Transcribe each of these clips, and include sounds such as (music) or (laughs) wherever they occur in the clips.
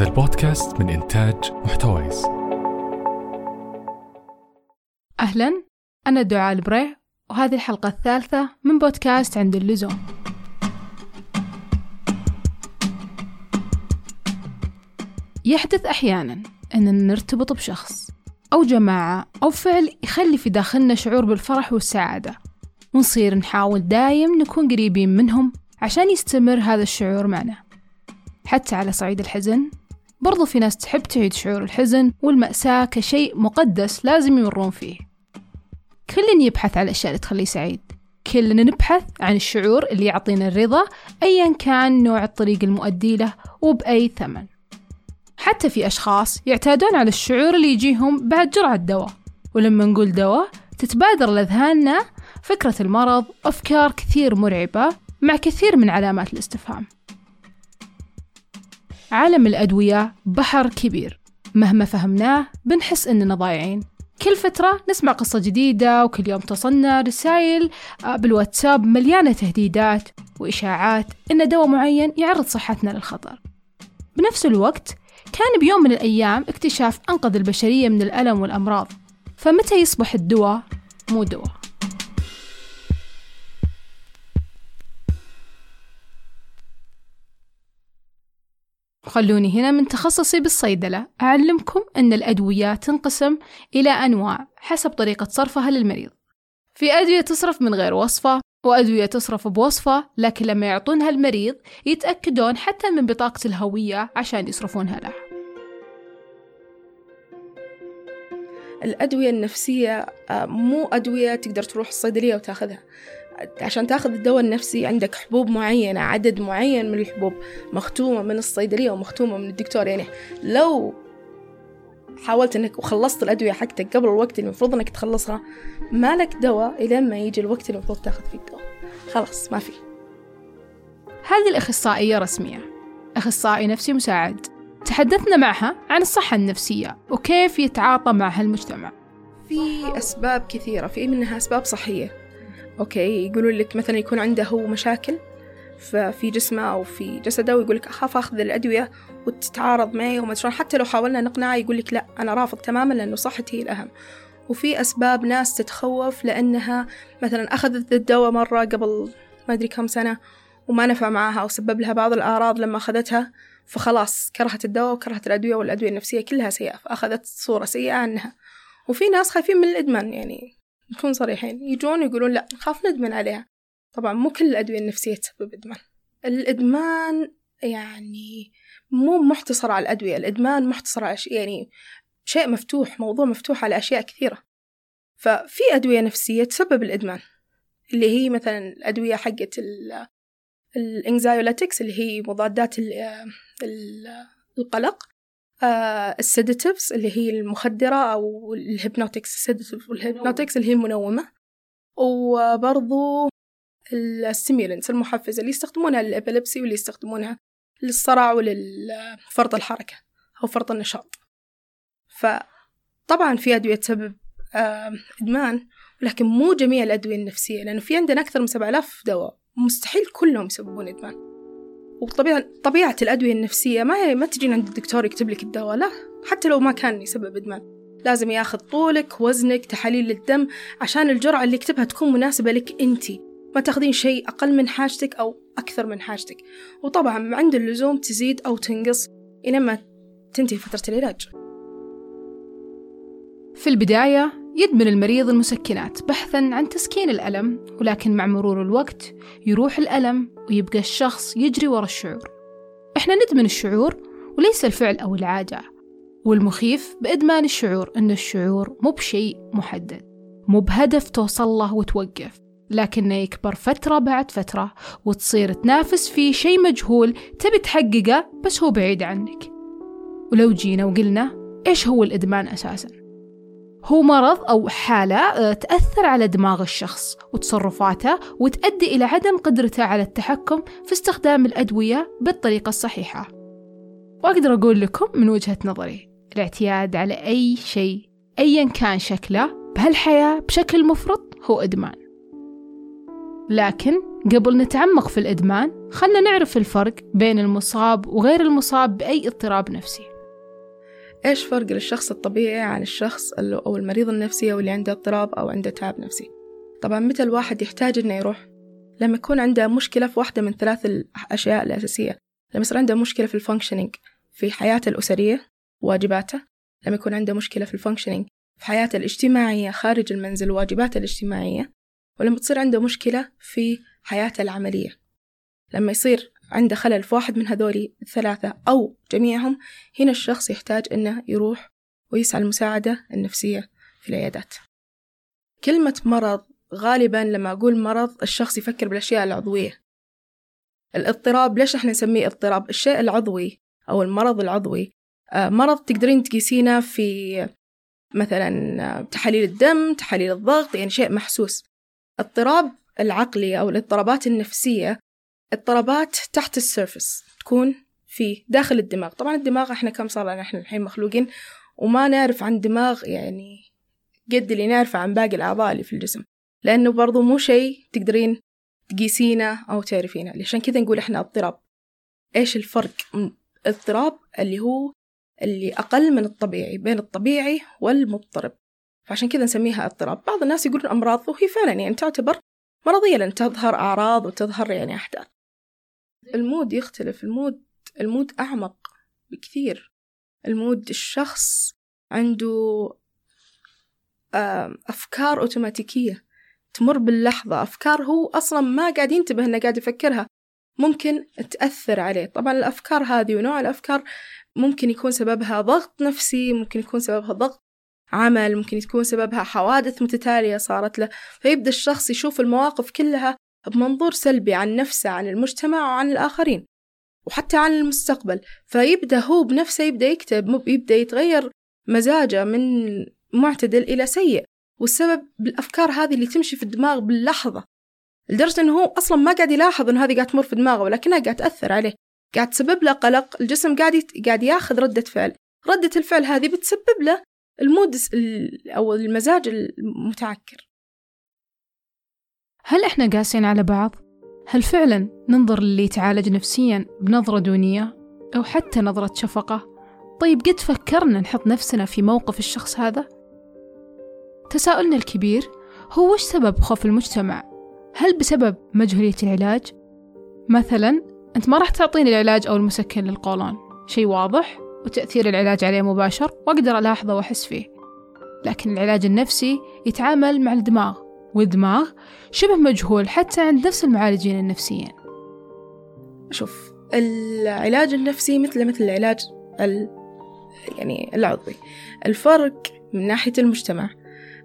هذا البودكاست من إنتاج محتويس. أهلا أنا دعاء البري وهذه الحلقة الثالثة من بودكاست عند اللزوم. يحدث أحيانا أننا نرتبط بشخص أو جماعة أو فعل يخلي في داخلنا شعور بالفرح والسعادة. ونصير نحاول دايم نكون قريبين منهم عشان يستمر هذا الشعور معنا. حتى على صعيد الحزن برضو في ناس تحب تعيد شعور الحزن والمأساة كشيء مقدس لازم يمرون فيه. كل يبحث على الأشياء اللي تخليه سعيد. كلنا نبحث عن الشعور اللي يعطينا الرضا أيا كان نوع الطريق المؤدي له وبأي ثمن. حتى في أشخاص يعتادون على الشعور اللي يجيهم بعد جرعة دواء. ولما نقول دواء تتبادر لأذهاننا فكرة المرض أفكار كثير مرعبة مع كثير من علامات الاستفهام. عالم الأدوية بحر كبير. مهما فهمناه بنحس إننا ضايعين. كل فترة نسمع قصة جديدة وكل يوم تصلنا رسائل آه، بالواتساب مليانة تهديدات وإشاعات إن دواء معين يعرض صحتنا للخطر. بنفس الوقت كان بيوم من الأيام اكتشاف أنقذ البشرية من الألم والأمراض. فمتى يصبح الدواء مو دواء؟ خلوني هنا من تخصصي بالصيدلة. أعلمكم أن الأدوية تنقسم إلى أنواع حسب طريقة صرفها للمريض. في أدوية تصرف من غير وصفة وأدوية تصرف بوصفة لكن لما يعطونها المريض يتأكدون حتى من بطاقة الهوية عشان يصرفونها له. الأدوية النفسية آه، مو أدوية تقدر تروح الصيدلية وتأخذها. عشان تاخذ الدواء النفسي عندك حبوب معينة عدد معين من الحبوب مختومة من الصيدلية ومختومة من الدكتور. يعني لو حاولت إنك وخلصت الأدوية حقتك قبل الوقت اللي المفروض إنك تخلصها ما لك دواء إلى ما يجي الوقت اللي المفروض تاخذ فيه الدواء. خلاص ما في. هذه الأخصائية رسمية. أخصائي نفسي مساعد. تحدثنا معها عن الصحة النفسية وكيف يتعاطى معها المجتمع. في أسباب كثيرة في منها أسباب صحية. أوكي يقولون لك مثلا يكون عنده هو مشاكل في جسمه أو في جسده ويقول لك أخاف أخذ الأدوية وتتعارض معي وما شلون. حتى لو حاولنا نقنعه يقول لك لا أنا رافض تماما لأنه صحتي هي الأهم. وفي أسباب ناس تتخوف لأنها مثلا أخذت الدواء مرة قبل ما أدري كم سنة وما نفع معها أو سبب لها بعض الأعراض لما أخذتها فخلاص كرهت الدواء وكرهت الأدوية والأدوية النفسية كلها سيئة فأخذت صورة سيئة عنها. وفي ناس خايفين من الإدمان يعني نكون صريحين. يجون يقولون لا نخاف ندمن عليها. طبعا مو كل الأدوية النفسية تسبب إدمان. الإدمان يعني مو محتصر على الأدوية الإدمان محتصر على شيء يعني شيء مفتوح موضوع مفتوح على أشياء كثيرة. ففي أدوية نفسية تسبب الإدمان اللي هي مثلا الأدوية حقت ال anxiolytics اللي هي مضادات القلق. آه، ال sedatives اللي هي المخدرة أو ال hypnotics ال sedative وال hypnotics اللي هي المنومة. وبرضو ال stimulants المحفزة اللي يستخدمونها لل epilepsy واللي يستخدمونها للصرع وللفرط الحركة أو فرط النشاط. فطبعا في أدوية تسبب إدمان ولكن مو جميع الأدوية النفسية لأنه في عندنا أكثر من سبعة آلاف دواء. مستحيل كلهم يسببون إدمان. وطبيعة طبيعة الأدوية النفسية ما هي ما تجين عند الدكتور يكتب لك الدواء لا. حتى لو ما كان يسبب إدمان. لازم ياخذ طولك وزنك تحاليل الدم عشان الجرعة اللي يكتبها تكون مناسبة لك أنتي ما تاخذين شيء أقل من حاجتك أو أكثر من حاجتك. وطبعا عند اللزوم تزيد أو تنقص إلى ما تنتهي فترة العلاج. في البداية يدمن المريض المسكنات بحثا عن تسكين الألم ولكن مع مرور الوقت يروح الألم ويبقى الشخص يجري ورا الشعور إحنا ندمن الشعور وليس الفعل أو العادة والمخيف بإدمان الشعور أن الشعور مو بشيء محدد مو بهدف توصل له وتوقف لكنه يكبر فترة بعد فترة وتصير تنافس فيه شيء مجهول تبي تحققه بس هو بعيد عنك ولو جينا وقلنا إيش هو الإدمان أساساً؟ هو مرض أو حالة آه، تأثر على دماغ الشخص وتصرفاته وتؤدي إلى عدم قدرته على التحكم في استخدام الأدوية بالطريقة الصحيحة. وأقدر أقول لكم من وجهة نظري الاعتياد على أي شيء أيا كان شكله بهالحياة بشكل مفرط هو إدمان. لكن قبل نتعمق في الإدمان خلنا نعرف الفرق بين المصاب وغير المصاب بأي اضطراب نفسي. إيش فرق الشخص الطبيعي عن الشخص أو المريض النفسي أو اللي عنده اضطراب أو عنده تعب نفسي؟ طبعا متى الواحد يحتاج إنه يروح؟ لما يكون عنده مشكلة في واحدة من ثلاث الأشياء الأساسية لما يصير عنده مشكلة في ال functioning في حياته الأسرية واجباته لما يكون عنده مشكلة في ال functioning في حياته الاجتماعية خارج المنزل وواجباته الاجتماعية ولما تصير عنده مشكلة في حياته العملية. لما يصير عنده خلل في واحد من هذولي الثلاثة أو جميعهم هنا الشخص يحتاج إنه يروح ويسعى المساعدة النفسية في العيادات. كلمة مرض غالبا لما أقول مرض الشخص يفكر بالأشياء العضوية. الاضطراب ليش إحنا نسميه اضطراب؟ الشيء العضوي أو المرض العضوي آه، مرض تقدرين تقيسينه في مثلا تحاليل الدم تحاليل الضغط يعني شيء محسوس. اضطراب العقلي أو الاضطرابات النفسية اضطرابات تحت السيرفس تكون في داخل الدماغ. طبعا الدماغ إحنا كم صار لنا إحنا الحين مخلوقين وما نعرف عن دماغ يعني قد اللي نعرفه عن باقي الأعضاء اللي في الجسم. لأنه برضو مو شيء تقدرين تقيسينه أو تعرفينه. عشان كذا نقول إحنا اضطراب. إيش الفرق؟ اضطراب اللي هو اللي أقل من الطبيعي بين الطبيعي والمضطرب. فعشان كذا نسميها اضطراب. بعض الناس يقولون أمراض وهي فعلا يعني تعتبر مرضية لأن تظهر أعراض وتظهر يعني أحداث. ال mood يختلف ال mood ال mood أعمق بكثير. ال mood الشخص عنده أفكار أوتوماتيكية تمر باللحظة. أفكار هو أصلا ما قاعد ينتبه إنه قاعد يفكرها. ممكن تأثر عليه. طبعا الأفكار هذه ونوع الأفكار ممكن يكون سببها ضغط نفسي ممكن يكون سببها ضغط عمل ممكن يكون سببها حوادث متتالية صارت له. فيبدأ الشخص يشوف المواقف كلها بمنظور سلبي عن نفسه عن المجتمع وعن الآخرين وحتى عن المستقبل. فيبدأ هو بنفسه يبدأ يكتب يبدأ يتغير مزاجه من معتدل إلى سيء. والسبب بالأفكار هذه اللي تمشي في الدماغ باللحظة. لدرجة أنه هو أصلا ما قاعد يلاحظ أنه هذه قاعد تمر في دماغه ولكنها قاعد تأثر عليه. قاعد تسبب له قلق الجسم قاعد يت... قاعد ياخذ ردة فعل. ردة الفعل هذه بتسبب له المود أو المزاج المتعكر. هل إحنا قاسين على بعض؟ هل فعلا ننظر للي يتعالج نفسيا بنظرة دونية أو حتى نظرة شفقة؟ طيب قد فكرنا نحط نفسنا في موقف الشخص هذا؟ تساؤلنا الكبير هو وش سبب خوف المجتمع؟ هل بسبب مجهولية العلاج؟ مثلا أنت ما راح تعطيني العلاج أو المسكن للقولون شيء واضح وتأثير العلاج عليه مباشر وأقدر ألاحظه وأحس فيه لكن العلاج النفسي يتعامل مع الدماغ والدماغ شبه مجهول حتى عند نفس المعالجين النفسيين. شوف العلاج النفسي مثل مثل العلاج ال... يعني العضوي. الفرق من ناحية المجتمع.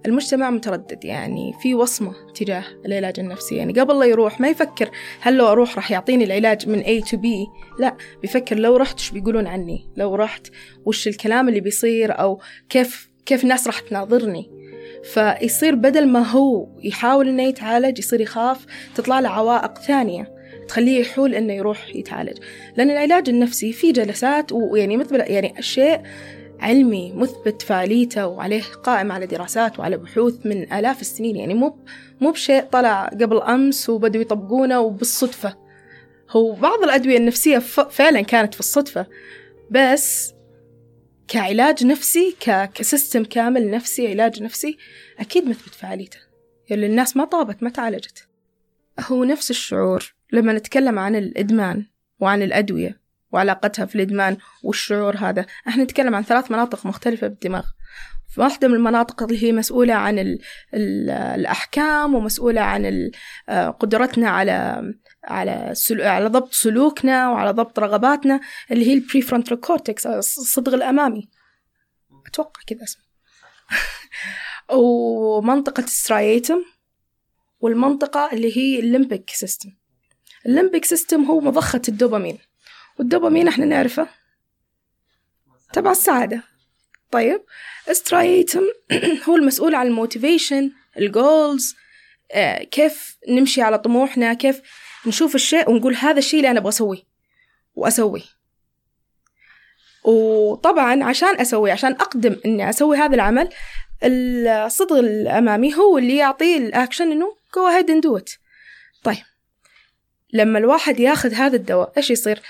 المجتمع متردد يعني في وصمة تجاه العلاج النفسي. يعني قبل لا يروح ما يفكر هل لو أروح راح يعطيني العلاج من A to B لا بيفكر لو رحت إيش بيقولون عني؟ لو رحت وش الكلام اللي بيصير أو كيف كيف الناس راح تناظرني؟ فيصير بدل ما هو يحاول إنه يتعالج يصير يخاف تطلع له عوائق ثانية تخليه يحول إنه يروح يتعالج. لأن العلاج النفسي في جلسات ويعني مثل يعني الشيء علمي مثبت فعاليته وعليه قائم على دراسات وعلى بحوث من آلاف السنين. يعني مو مو بشيء طلع قبل أمس وبدوا يطبقونه وبالصدفة. هو بعض الأدوية النفسية فعلا كانت في الصدفة بس كعلاج نفسي كسيستم كامل نفسي علاج نفسي أكيد مثبت فعاليته. يعني الناس ما طابت ما تعالجت. هو نفس الشعور. لما نتكلم عن الإدمان وعن الأدوية وعلاقتها في الإدمان والشعور هذا إحنا نتكلم عن ثلاث مناطق مختلفة بالدماغ. واحدة من المناطق اللي هي مسؤولة عن ال ال الأحكام ومسؤولة عن آه، قدرتنا على على على ضبط سلوكنا وعلى ضبط رغباتنا اللي هي ال prefrontal cortex الصدغ الأمامي. أتوقع كذا اسمه. (laughs) ومنطقة ال striatum والمنطقة اللي هي ال limbic system ال limbic system هو مضخة الدوبامين. والدوبامين إحنا نعرفه تبع السعادة. طيب striatum (clears throat) هو المسؤول عن ال motivation ال goals آه كيف نمشي على طموحنا كيف نشوف الشيء ونقول هذا الشيء اللي أنا أبغى أسويه وأسويه. وطبعا عشان أسوي عشان أقدم إني أسوي هذا العمل الصدغ الأمامي هو اللي يعطيه الأكشن إنه go ahead and do it. طيب لما الواحد ياخذ هذا الدواء إيش يصير؟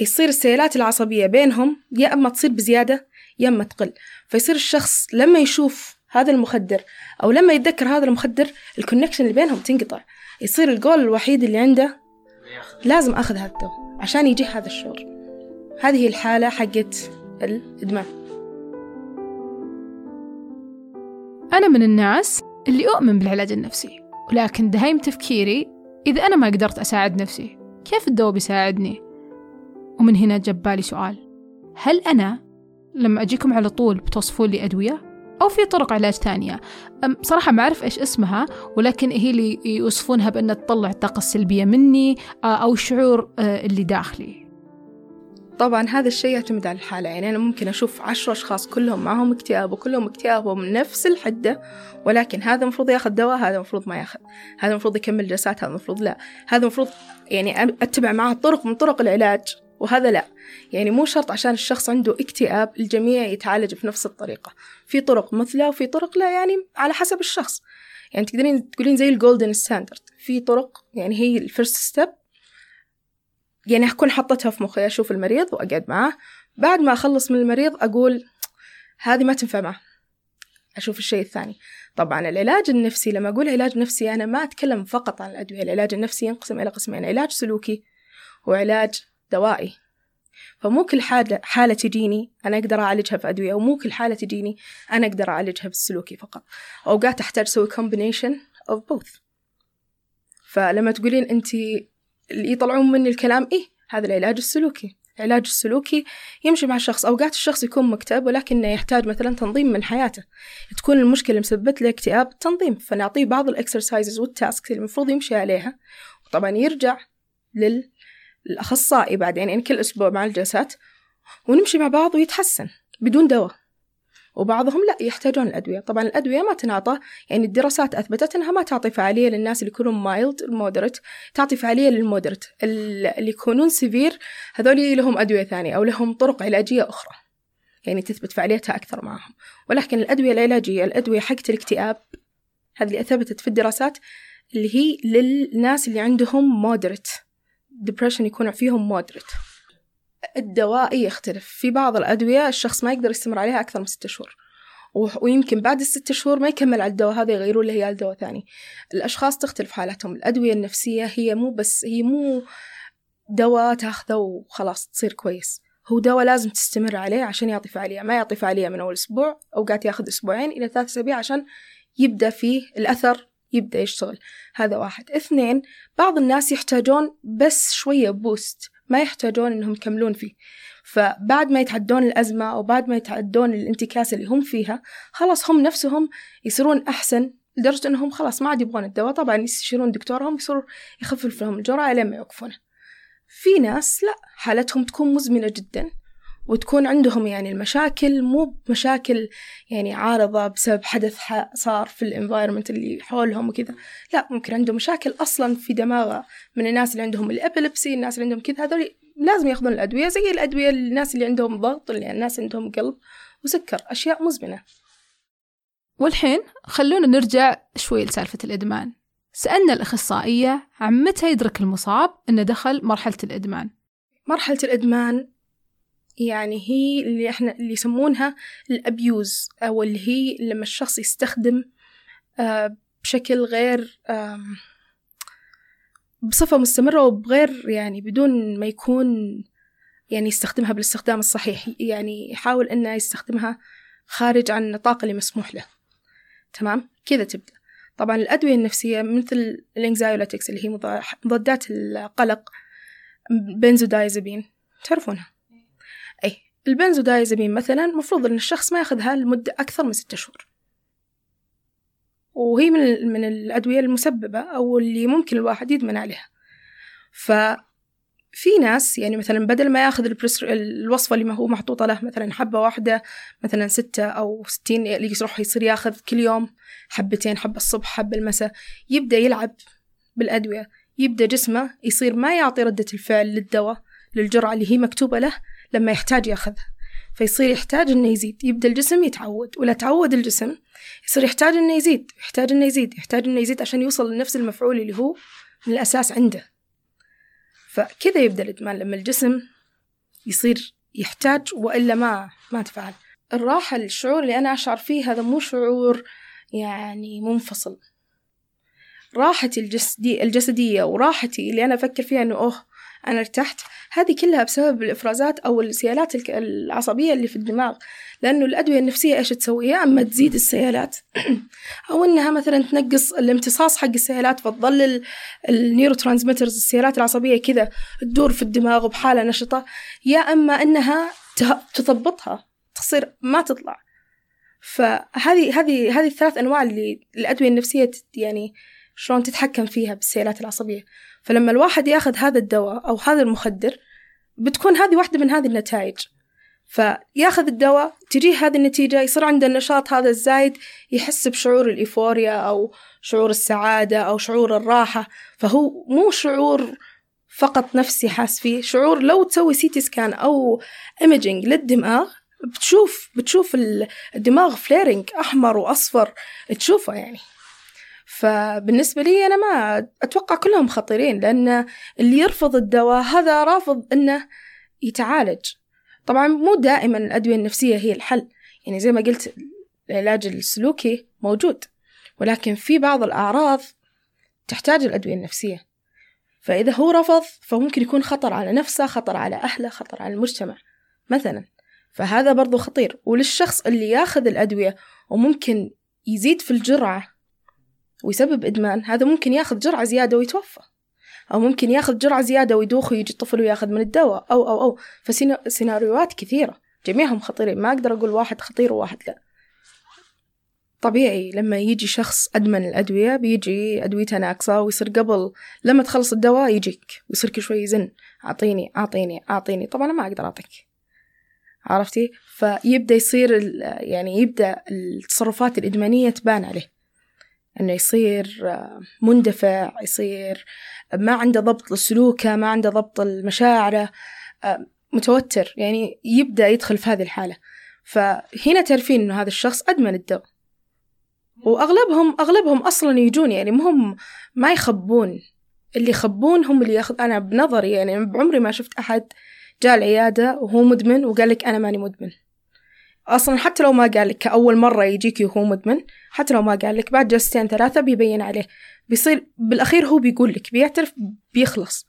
يصير السيالات العصبية بينهم يا إما تصير بزيادة يا إما تقل. فيصير الشخص لما يشوف هذا المخدر أو لما يتذكر هذا المخدر ال connection اللي بينهم تنقطع. يصير الجول الوحيد اللي عنده لازم أخذ هذا الدواء عشان يجي هذا الشعور هذه الحالة حقت الإدمان أنا من الناس اللي أؤمن بالعلاج النفسي ولكن دايم تفكيري إذا أنا ما قدرت أساعد نفسي كيف الدواء بيساعدني؟ ومن هنا جاب بالي سؤال هل أنا لما أجيكم على طول بتوصفون لي أدوية؟ أو في طرق علاج ثانية. بصراحة ما أعرف إيش اسمها ولكن هي اللي يوصفونها بأنها تطلع الطاقة السلبية مني أو الشعور اللي داخلي. طبعا هذا الشيء يعتمد على الحالة. يعني أنا ممكن أشوف عشر أشخاص كلهم معهم اكتئاب وكلهم اكتئابهم نفس الحدة ولكن هذا المفروض ياخذ دواء هذا المفروض ما ياخذ. هذا المفروض يكمل جلسات هذا المفروض لا. هذا المفروض يعني أتبع معه طرق من طرق العلاج. وهذا لا. يعني مو شرط عشان الشخص عنده اكتئاب الجميع يتعالج بنفس الطريقة. في طرق مثلى وفي طرق لا يعني على حسب الشخص. يعني تقدرين تقولين زي ال golden standard في طرق يعني هي ال first step يعني أكون حطتها في مخي أشوف المريض وأقعد معاه. بعد ما أخلص من المريض أقول هذه ما تنفع معه. أشوف الشيء الثاني. طبعا العلاج النفسي لما أقول علاج نفسي أنا ما أتكلم فقط عن الأدوية. العلاج النفسي ينقسم إلى قسمين علاج سلوكي وعلاج دوائي. فمو كل حالة, حالة تجيني أنا أقدر أعالجها بأدوية ومو كل حالة تجيني أنا أقدر أعالجها بالسلوكي فقط. أوقات أحتاج أسوي combination of both. فلما تقولين أنت اللي يطلعون مني الكلام إيه هذا العلاج السلوكي. العلاج السلوكي يمشي مع الشخص أوقات الشخص يكون مكتئب ولكنه يحتاج مثلا تنظيم من حياته. تكون المشكلة مسببت له اكتئاب تنظيم. فنعطيه بعض ال exercises وال tasks اللي المفروض يمشي عليها. وطبعا يرجع لل الأخصائي بعدين يعني كل أسبوع مع الجلسات ونمشي مع بعض ويتحسن بدون دواء. وبعضهم لا يحتاجون الأدوية. طبعا الأدوية ما تنعطى يعني الدراسات أثبتت أنها ما تعطي فعالية للناس اللي يكونون mild الى moderate تعطي فعالية لل moderate اللي يكونون severe هذول لهم أدوية ثانية أو لهم طرق علاجية أخرى. يعني تثبت فعاليتها أكثر معهم. ولكن الأدوية العلاجية الأدوية حقت الاكتئاب هذه اللي أثبتت في الدراسات اللي هي للناس اللي عندهم moderate depression يكون فيهم مودريت الدوائي يختلف. في بعض الأدوية الشخص ما يقدر يستمر عليها أكثر من ستة شهور. ويمكن بعد الست شهور ما يكمل على الدواء هذا يغيرون له إياه دواء ثاني. الأشخاص تختلف حالتهم الأدوية النفسية هي مو بس هي مو دواء تاخذه وخلاص تصير كويس. هو دواء لازم تستمر عليه عشان يعطي فعالية. ما يعطي فعالية من أول أسبوع أوقات ياخذ أسبوعين إلى ثلاث أسابيع عشان يبدأ فيه الأثر يبدأ يشتغل. هذا واحد. اثنين بعض الناس يحتاجون بس شوية بوست ما يحتاجون إنهم يكملون فيه. فبعد ما يتعدون الأزمة أو بعد ما يتعدون الانتكاسة اللي هم فيها خلاص هم نفسهم يصيرون أحسن لدرجة إنهم خلاص ما عاد يبغون الدواء. طبعا يستشيرون دكتورهم يصيروا يخفف لهم الجرعة لين ما يوقفونه. في ناس لا حالتهم تكون مزمنة جدا. وتكون عندهم يعني المشاكل مو مشاكل يعني عارضة بسبب حدث صار في الانفايرمنت اللي حولهم وكذا. لا ممكن عندهم مشاكل أصلا في دماغة من الناس اللي عندهم الإبليبسي الناس اللي عندهم كذا هذول لازم ياخذون الأدوية. زي الأدوية للناس اللي عندهم ضغط اللي الناس عندهم قلب وسكر أشياء مزمنة. والحين خلونا نرجع شوي لسالفة الإدمان. سألنا الأخصائية عن متى يدرك المصاب أنه دخل مرحلة الإدمان. مرحلة الإدمان يعني هي اللي إحنا اللي يسمونها الأبيوز أو اللي هي لما الشخص يستخدم آه، بشكل غير بصفة مستمرة وبغير يعني بدون ما يكون يعني يستخدمها بالاستخدام الصحيح يعني يحاول إنه يستخدمها خارج عن النطاق اللي مسموح له. تمام؟ كذا تبدأ. طبعا الأدوية النفسية مثل الإنكزايولاتكس اللي هي مضادات القلق بنزودايزابين تعرفونها؟ أي البنزودايزابين مثلا المفروض أن الشخص ما يأخذها لمدة أكثر من ستة شهور. وهي من من الأدوية المسببة أو اللي ممكن الواحد يدمن عليها. ففي ناس يعني مثلا بدل ما يأخذ الوصفة اللي ما هو محطوطة له مثلا حبة واحدة مثلا ستة أو ستين يروح يصير يأخذ كل يوم حبتين حبة الصبح حبة المساء يبدأ يلعب بالأدوية يبدأ جسمه يصير ما يعطي ردة الفعل للدواء للجرعة اللي هي مكتوبة له لما يحتاج ياخذها. فيصير يحتاج إنه يزيد. يبدأ الجسم يتعود ولا تعود الجسم يصير يحتاج إنه يزيد يحتاج إنه يزيد يحتاج إنه يزيد عشان يوصل لنفس المفعول اللي هو من الأساس عنده. فكذا يبدأ الإدمان لما الجسم يصير يحتاج وإلا ما ما تفعل. الراحة الشعور اللي أنا أشعر فيه هذا مو شعور يعني منفصل. راحتي الجسدية, الجسدية وراحتي اللي أنا أفكر فيها إنه أوه أنا ارتحت. هذه كلها بسبب الإفرازات أو السيالات العصبية اللي في الدماغ. لأنه الأدوية النفسية إيش تسوي؟ يا أما تزيد السيالات. (clears throat) أو إنها مثلا تنقص الامتصاص حق السيالات فتظل ال neurotransmitters السيالات العصبية كذا تدور في الدماغ بحالة نشطة. يا أما إنها تثبطها تصير ما تطلع. فهذه هذه هذه الثلاث أنواع اللي الأدوية النفسية يعني شلون تتحكم فيها بالسيالات العصبية. فلما الواحد ياخذ هذا الدواء أو هذا المخدر بتكون هذه واحدة من هذه النتائج. فياخذ الدواء تجيه هذه النتيجة يصير عنده النشاط هذا الزايد يحس بشعور الإيفوريا أو شعور السعادة أو شعور الراحة. فهو مو شعور فقط نفسي حاس فيه شعور لو تسوي CT scan أو imaging للدماغ بتشوف بتشوف الدماغ flaring أحمر وأصفر تشوفه يعني. فبالنسبة لي أنا ما أتوقع كلهم خطيرين لأن اللي يرفض الدواء هذا رافض أنه يتعالج. طبعا مو دائما الأدوية النفسية هي الحل. يعني زي ما قلت العلاج السلوكي موجود ولكن في بعض الأعراض تحتاج الأدوية النفسية. فإذا هو رفض فممكن يكون خطر على نفسه خطر على أهله خطر على المجتمع مثلا. فهذا برضو خطير. وللشخص اللي ياخذ الأدوية وممكن يزيد في الجرعة ويسبب إدمان. هذا ممكن ياخذ جرعة زيادة ويتوفى. أو ممكن ياخذ جرعة زيادة ويدوخ ويجي الطفل وياخذ من الدواء. أو أو أو. فسيناريوهات كثيرة. جميعهم خطيرين. ما أقدر أقول واحد خطير وواحد لا. طبيعي لما يجي شخص أدمن الأدوية بيجي أدويته ناقصة ويصير قبل لما تخلص الدواء يجيك. ويصير كل شوي يزن. أعطيني أعطيني أعطيني. طبعا أنا ما أقدر أعطيك. عرفتي؟ فيبدأ يصير يعني يبدأ التصرفات الإدمانية تبان عليه. إنه يصير آه، مندفع يصير ما عنده ضبط لسلوكه ما عنده ضبط لمشاعره آه، متوتر يعني يبدأ يدخل في هذه الحالة. فهنا تعرفين إنه هذا الشخص أدمن الدواء وأغلبهم أغلبهم أصلا يجون يعني مهم ما يخبون. اللي يخبون هم اللي ياخذ أنا بنظري يعني بعمري ما شفت أحد جاء العيادة وهو مدمن وقال لك أنا ماني مدمن. أصلا حتى لو ما قال لك كأول مرة يجيك وهو مدمن حتى لو ما قال لك بعد جلستين ثلاثة بيبين عليه. بيصير بالأخير هو بيقول لك بيعترف بيخلص.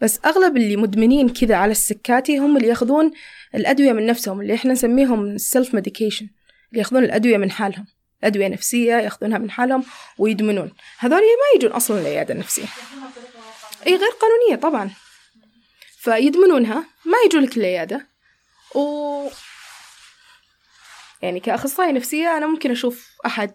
بس أغلب اللي مدمنين كذا على السكاتي هم اللي ياخذون الأدوية من نفسهم اللي إحنا نسميهم ال self-medication اللي ياخذون الأدوية من حالهم. أدوية نفسية ياخذونها من حالهم ويدمنون. هذول ما يجون أصلا العيادة النفسية. إي غير قانونية طبعا. فيدمنونها ما يجوا لك العيادة. و يعني كأخصائية نفسية أنا ممكن أشوف أحد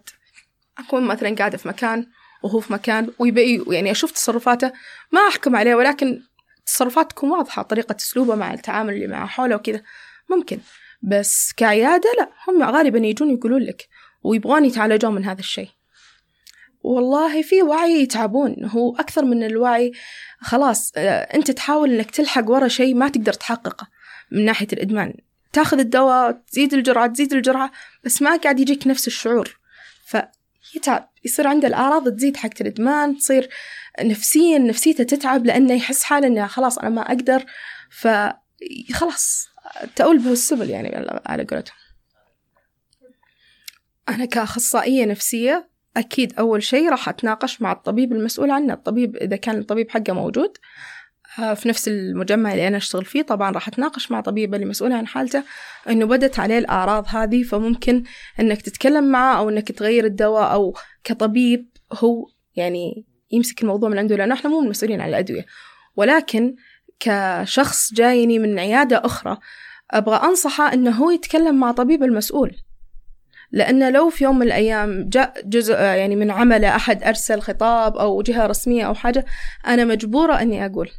أكون مثلا قاعدة في مكان وهو في مكان ويبقى يعني أشوف تصرفاته ما أحكم عليه ولكن تصرفات تكون واضحة طريقة أسلوبه مع التعامل اللي معه حوله وكذا. ممكن. بس كعيادة لا هم غالبا يجون يقولون لك ويبغون يتعالجون من هذا الشيء. والله في وعي يتعبون. هو أكثر من الوعي خلاص آه، أنت تحاول أنك تلحق ورا شيء ما تقدر تحققه من ناحية الإدمان. تاخذ الدواء تزيد الجرعة تزيد الجرعة بس ما قاعد يجيك نفس الشعور. فيتعب يصير عنده الأعراض تزيد حق الإدمان تصير نفسيا نفسيته تتعب لأنه يحس حاله إنه خلاص أنا ما أقدر. فخلاص تأول به السبل يعني على قولتهم. أنا كأخصائية نفسية أكيد أول شيء راح أتناقش مع الطبيب المسؤول عنه. الطبيب إذا كان الطبيب حقه موجود في نفس المجمع اللي أنا أشتغل فيه. طبعا راح أتناقش مع طبيبة اللي مسؤولة عن حالته إنه بدت عليه الأعراض هذه فممكن إنك تتكلم معه أو إنك تغير الدواء أو كطبيب هو يعني يمسك الموضوع من عنده. لأنه إحنا مو المسؤولين عن الأدوية. ولكن كشخص جايني من عيادة أخرى أبغى أنصحه إنه هو يتكلم مع طبيب المسؤول. لأنه لو في يوم من الأيام جاء جزء يعني من عمله أحد أرسل خطاب أو جهة رسمية أو حاجة أنا مجبورة أني أقول.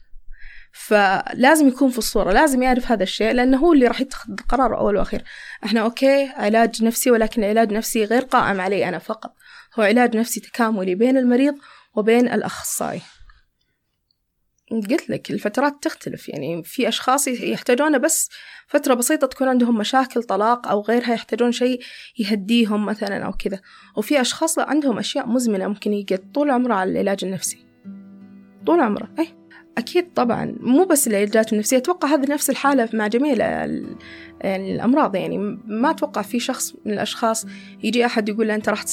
فلازم يكون في الصورة لازم يعرف هذا الشيء لأنه هو اللي راح يتخذ القرار أول وأخير. إحنا أوكي علاج نفسي ولكن العلاج نفسي غير قائم علي أنا فقط. هو علاج نفسي تكاملي بين المريض وبين الأخصائي. قلت لك الفترات تختلف يعني في أشخاص يحتاجون بس فترة بسيطة تكون عندهم مشاكل طلاق أو غيرها يحتاجون شيء يهديهم مثلا أو كذا. وفي أشخاص عندهم أشياء مزمنة ممكن يقعد طول عمره على العلاج النفسي. طول عمره أي أكيد طبعا. مو بس العلاجات النفسية أتوقع هذه نفس الحالة مع جميع يعني الأمراض. يعني ما أتوقع في شخص من الأشخاص يجي أحد يقول له أنت راح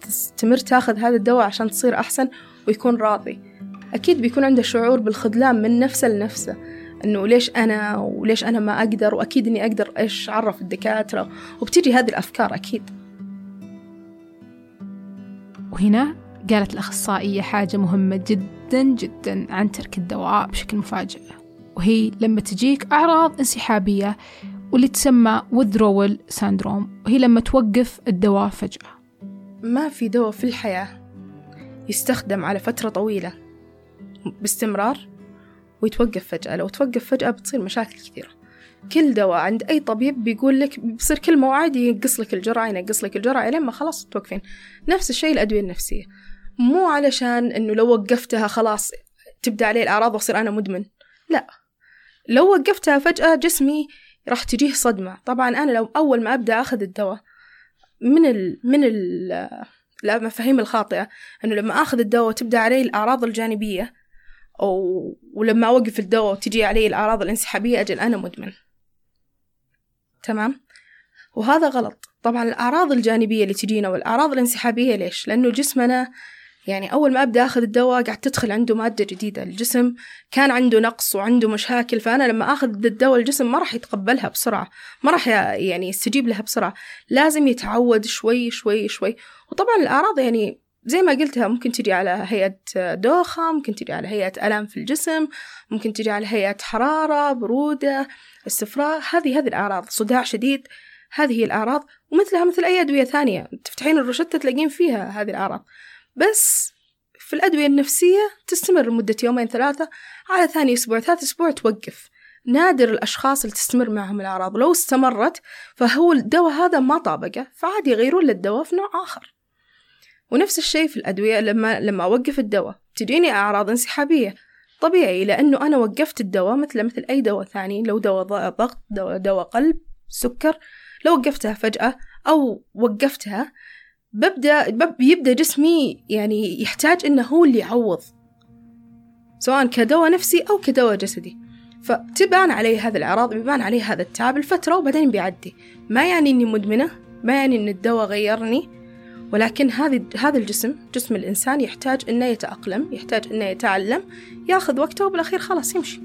تستمر تاخذ هذا الدواء عشان تصير أحسن ويكون راضي. أكيد بيكون عنده شعور بالخذلان من نفسه لنفسه إنه ليش أنا وليش أنا ما أقدر؟ وأكيد إني أقدر إيش أعرف الدكاترة؟ وبتيجي هذه الأفكار أكيد. وهنا قالت الأخصائية حاجة مهمة جدا جدا عن ترك الدواء بشكل مفاجئ وهي لما تجيك أعراض انسحابية واللي تسمى withdrawal ساندروم وهي لما توقف الدواء فجأة. ما في دواء في الحياة يستخدم على فترة طويلة باستمرار ويتوقف فجأة. لو توقف فجأة بتصير مشاكل كثيرة. كل دواء عند أي طبيب بيقول لك بيصير كل موعد ينقص لك الجرعة ينقص لك الجرعة لين ما خلاص توقفين. نفس الشيء الأدوية النفسية. مو علشان إنه لو وقفتها خلاص تبدأ عليه الأعراض وأصير أنا مدمن. لا. لو وقفتها فجأة جسمي راح تجيه صدمة. طبعا أنا لو أول ما أبدأ أخذ الدواء من ال من ال المفاهيم الخاطئة. إنه لما آخذ الدواء تبدأ علي الأعراض الجانبية أو ولما أوقف الدواء وتجي علي الأعراض الانسحابية أجل أنا مدمن. تمام؟ وهذا غلط. طبعا الأعراض الجانبية اللي تجينا والأعراض الانسحابية ليش؟ لأنه جسمنا يعني أول ما أبدأ أخذ الدواء قاعد تدخل عنده مادة جديدة. الجسم كان عنده نقص وعنده مشاكل فأنا لما أخذ الدواء الجسم ما راح يتقبلها بسرعة ما راح يعني يستجيب لها بسرعة. لازم يتعود شوي شوي شوي. وطبعا الأعراض يعني زي ما قلتها ممكن تجي على هيئة دوخة ممكن تجي على هيئة ألم في الجسم ممكن تجي على هيئة حرارة برودة استفراغ. هذه هذه الأعراض صداع شديد. هذه هي الأعراض ومثلها مثل أي أدوية ثانية. تفتحين الروشتة تلاقين فيها هذه الأعراض. بس في الأدوية النفسية تستمر لمدة يومين ثلاثة على ثاني أسبوع ثالث أسبوع توقف. نادر الأشخاص اللي تستمر معهم الأعراض. لو استمرت فهو الدواء هذا ما طابقه فعادي يغيرون للدواء في نوع آخر. ونفس الشيء في الأدوية لما لما أوقف الدواء. تجيني أعراض انسحابية. طبيعي لأنه أنا وقفت الدواء مثل مثل أي دواء ثاني. لو دواء ضغط دواء, دواء قلب سكر لو وقفتها فجأة أو وقفتها ببدأ بيبدأ جسمي يعني يحتاج إنه هو اللي يعوض سواء كدواء نفسي أو كدواء جسدي. فتبان علي هذه الأعراض بيبان علي هذا التعب الفترة وبعدين بيعدي. ما يعني إني مدمنة ما يعني إن الدواء غيرني ولكن هذه هذا الجسم جسم الإنسان يحتاج إنه يتأقلم يحتاج إنه يتعلم ياخذ وقته وبالأخير خلاص يمشي.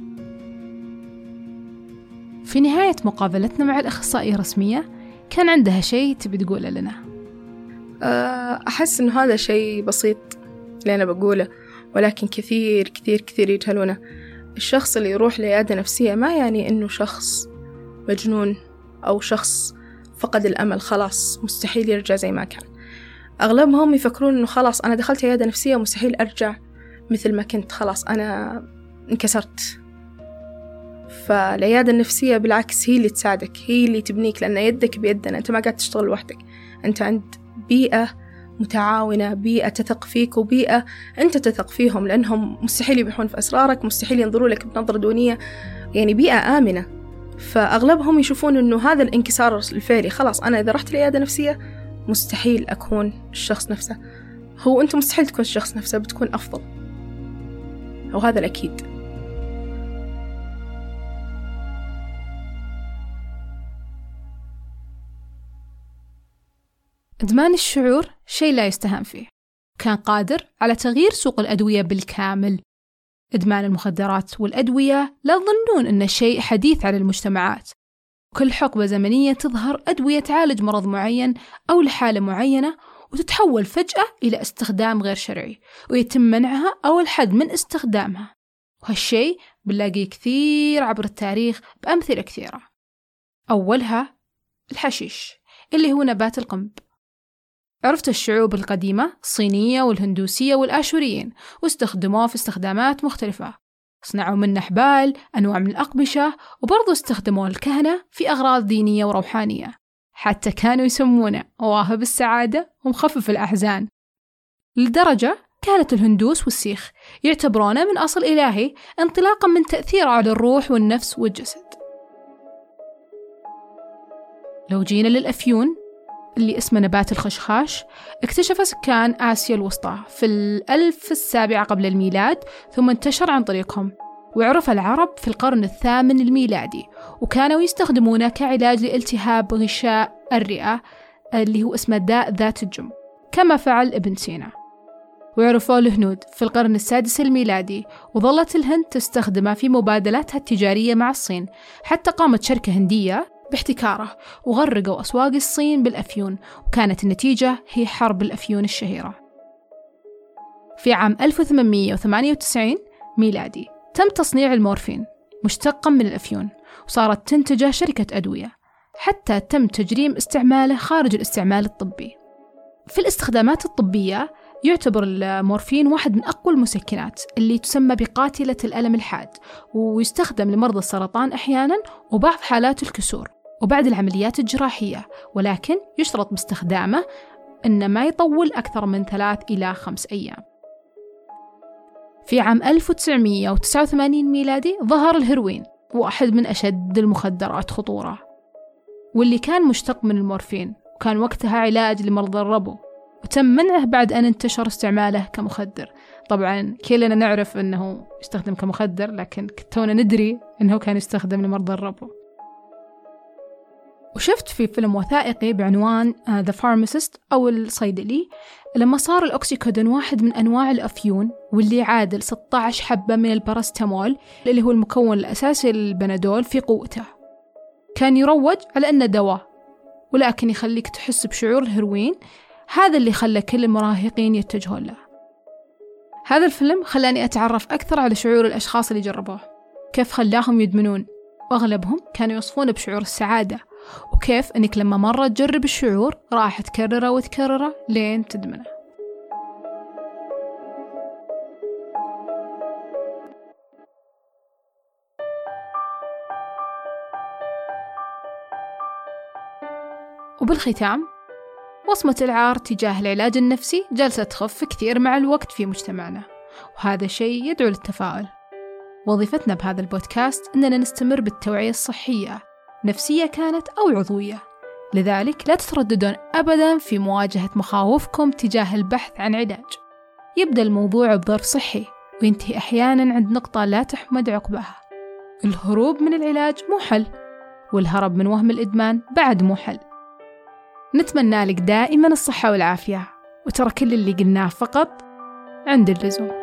في نهاية مقابلتنا مع الأخصائية الرسمية كان عندها شيء تبي تقوله لنا؟ أحس إنه هذا شيء بسيط اللي أنا بقوله ولكن كثير كثير كثير يجهلونه الشخص اللي يروح لعيادة نفسية ما يعني إنه شخص مجنون أو شخص فقد الأمل خلاص مستحيل يرجع زي ما كان. أغلبهم يفكرون إنه خلاص أنا دخلت عيادة نفسية مستحيل أرجع مثل ما كنت خلاص أنا انكسرت. فالعيادة النفسية بالعكس هي اللي تساعدك هي اللي تبنيك لأن يدك بيدنا أنت ما قاعد تشتغل لوحدك. أنت عند بيئة متعاونة بيئة تثق فيك وبيئة أنت تثق فيهم لأنهم مستحيل يبيحون في أسرارك مستحيل ينظروا لك بنظرة دونية. يعني بيئة آمنة. فأغلبهم يشوفون أنه هذا الانكسار الفعلي. خلاص أنا إذا رحت العيادة نفسية مستحيل أكون الشخص نفسه. هو أنت مستحيل تكون الشخص نفسه بتكون أفضل. وهذا الأكيد. إدمان الشعور شيء لا يستهان فيه. كان قادر على تغيير سوق الأدوية بالكامل. إدمان المخدرات والأدوية لا تظنون أنه شيء حديث على المجتمعات. كل حقبة زمنية تظهر أدوية تعالج مرض معين أو لحالة معينة وتتحول فجأة إلى استخدام غير شرعي ويتم منعها أو الحد من استخدامها. وهالشيء بنلاقيه كثير عبر التاريخ بأمثلة كثيرة. أولها الحشيش اللي هو نبات القنب. عرفت الشعوب القديمة الصينية والهندوسية والآشوريين واستخدموه في استخدامات مختلفة. صنعوا منه حبال أنواع من الأقمشة وبرضو استخدموه الكهنة في أغراض دينية وروحانية. حتى كانوا يسمونه واهب السعادة ومخفف الأحزان. لدرجة كانت الهندوس والسيخ يعتبرونه من أصل إلهي انطلاقا من تأثيره على الروح والنفس والجسد. لو جينا للأفيون اللي اسمه نبات الخشخاش اكتشف سكان آسيا الوسطى في الألف السابعة قبل الميلاد ثم انتشر عن طريقهم. وعرف العرب في القرن الثامن الميلادي وكانوا يستخدمونه كعلاج لالتهاب غشاء الرئة اللي هو اسمه داء ذات الجم كما فعل ابن سينا. وعرفوه الهنود في القرن السادس الميلادي وظلت الهند تستخدمه في مبادلاتها التجارية مع الصين حتى قامت شركة هندية باحتكاره وغرقوا أسواق الصين بالأفيون وكانت النتيجة هي حرب الأفيون الشهيرة. في عام 1898 ميلادي تم تصنيع المورفين مشتقا من الأفيون وصارت تنتجه شركة أدوية حتى تم تجريم استعماله خارج الاستعمال الطبي. في الاستخدامات الطبية يعتبر المورفين واحد من أقوى المسكنات اللي تسمى بقاتلة الألم الحاد ويستخدم لمرضى السرطان أحيانا وبعض حالات الكسور. وبعد العمليات الجراحية ولكن يشترط باستخدامه أن ما يطول أكثر من ثلاث إلى خمس أيام. في عام 1989 ميلادي ظهر الهيروين واحد من أشد المخدرات خطورة. واللي كان مشتق من المورفين وكان وقتها علاج لمرضى الربو. وتم منعه بعد أن انتشر استعماله كمخدر. طبعا كلنا نعرف أنه يستخدم كمخدر لكن تونا ندري أنه كان يستخدم لمرضى الربو. وشفت في فيلم وثائقي بعنوان The uh, Pharmacist أو الصيدلي لما صار الأكسيكودون واحد من أنواع الأفيون واللي يعادل 16 حبة من البارستامول اللي هو المكون الأساسي للبنادول في قوته. كان يروج على أنه دواء ولكن يخليك تحس بشعور الهيروين هذا اللي خلى كل المراهقين يتجهون له. هذا الفيلم خلاني أتعرف أكثر على شعور الأشخاص اللي جربوه كيف خلاهم يدمنون. وأغلبهم كانوا يوصفون بشعور السعادة وكيف أنك لما مرة تجرب الشعور راح تكرره وتكرره لين تدمنه. وبالختام وصمة العار تجاه العلاج النفسي جالسة تخف كثير مع الوقت في مجتمعنا وهذا شيء يدعو للتفاؤل. وظيفتنا بهذا البودكاست أننا نستمر بالتوعية الصحية نفسية كانت أو عضوية. لذلك لا تترددون أبدا في مواجهة مخاوفكم تجاه البحث عن علاج. يبدأ الموضوع بظرف صحي وينتهي أحيانا عند نقطة لا تحمد عقبها. الهروب من العلاج مو حل والهرب من وهم الإدمان بعد مو حل. نتمنى لك دائما الصحة والعافية وترى كل اللي قلناه فقط عند اللزوم.